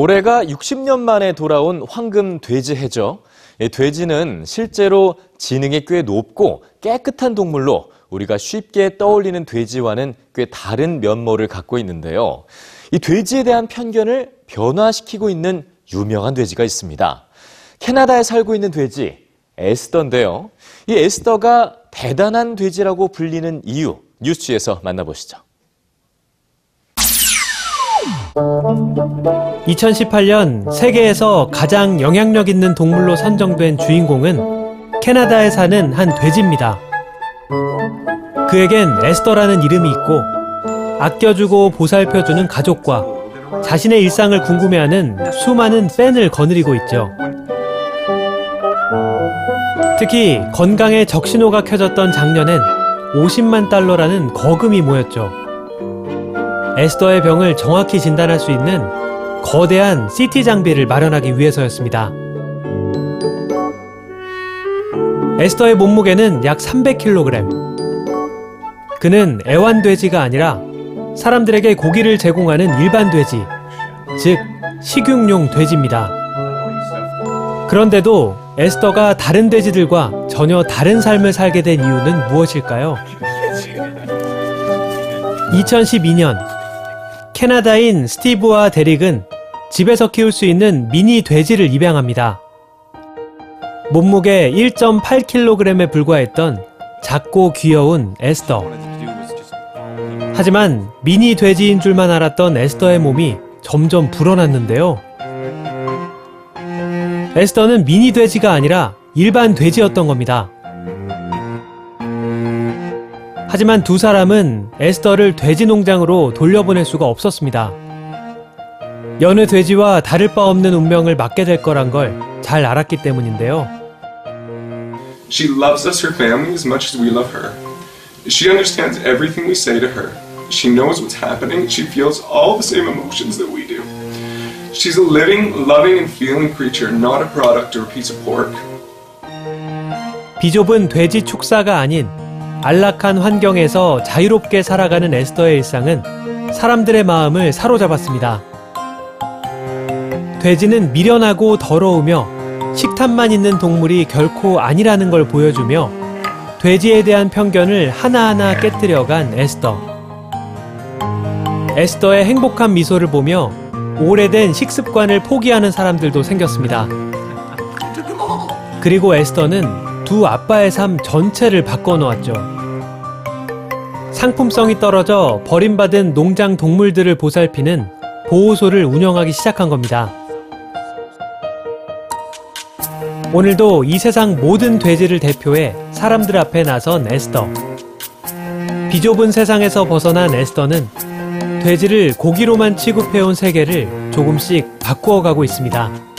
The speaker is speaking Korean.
올해가 60년 만에 돌아온 황금 돼지 해죠. 이 돼지는 실제로 지능이 꽤 높고 깨끗한 동물로 우리가 쉽게 떠올리는 돼지와는 꽤 다른 면모를 갖고 있는데요. 이 돼지에 대한 편견을 변화시키고 있는 유명한 돼지가 있습니다. 캐나다에 살고 있는 돼지 에스더인데요. 이 에스더가 대단한 돼지라고 불리는 이유 뉴스에서 만나보시죠. 2018년 세계에서 가장 영향력 있는 동물로 선정된 주인공은 캐나다에 사는 한 돼지입니다. 그에겐 에스더라는 이름이 있고 아껴주고 보살펴주는 가족과 자신의 일상을 궁금해하는 수많은 팬을 거느리고 있죠. 특히 건강에 적신호가 켜졌던 작년엔 50만 달러라는 거금이 모였죠. 에스더의 병을 정확히 진단할 수 있는 거대한 CT 장비를 마련하기 위해서였습니다. 에스더의 몸무게는 약 300kg. 그는 애완돼지가 아니라 사람들에게 고기를 제공하는 일반 돼지, 즉 식육용 돼지입니다. 그런데도 에스더가 다른 돼지들과 전혀 다른 삶을 살게 된 이유는 무엇일까요? 2012년 캐나다인 스티브와 데릭은 집에서 키울 수 있는 미니 돼지를 입양합니다. 몸무게 1.8kg에 불과했던 작고 귀여운 에스더. 하지만 미니 돼지인 줄만 알았던 에스더의 몸이 점점 불어났는데요. 에스더는 미니 돼지가 아니라 일반 돼지였던 겁니다. 하지만 두 사람은 에스더를 돼지 농장으로 돌려보낼 수가 없었습니다. 여느 돼지와 다를 바 없는 운명을 맞게 될 거란 걸 잘 알았기 때문인데요. She loves us, her family, as much as we love her. She understands everything we say to her. She knows what's happening. She feels all the same emotions that we do. She's a living, loving, and feeling creature, not a product or a piece of pork. 비좁은 돼지 축사가 아닌 안락한 환경에서 자유롭게 살아가는 에스더의 일상은 사람들의 마음을 사로잡았습니다. 돼지는 미련하고 더러우며 식탐만 있는 동물이 결코 아니라는 걸 보여주며 돼지에 대한 편견을 하나하나 깨뜨려간 에스더. 에스더의 행복한 미소를 보며 오래된 식습관을 포기하는 사람들도 생겼습니다. 그리고 에스더는 두 아빠의 삶 전체를 바꿔놓았죠. 상품성이 떨어져 버림받은 농장 동물들을 보살피는 보호소를 운영하기 시작한 겁니다. 오늘도 이 세상 모든 돼지를 대표해 사람들 앞에 나선 에스더. 비좁은 세상에서 벗어난 에스더는 돼지를 고기로만 취급해온 세계를 조금씩 바꾸어 가고 있습니다.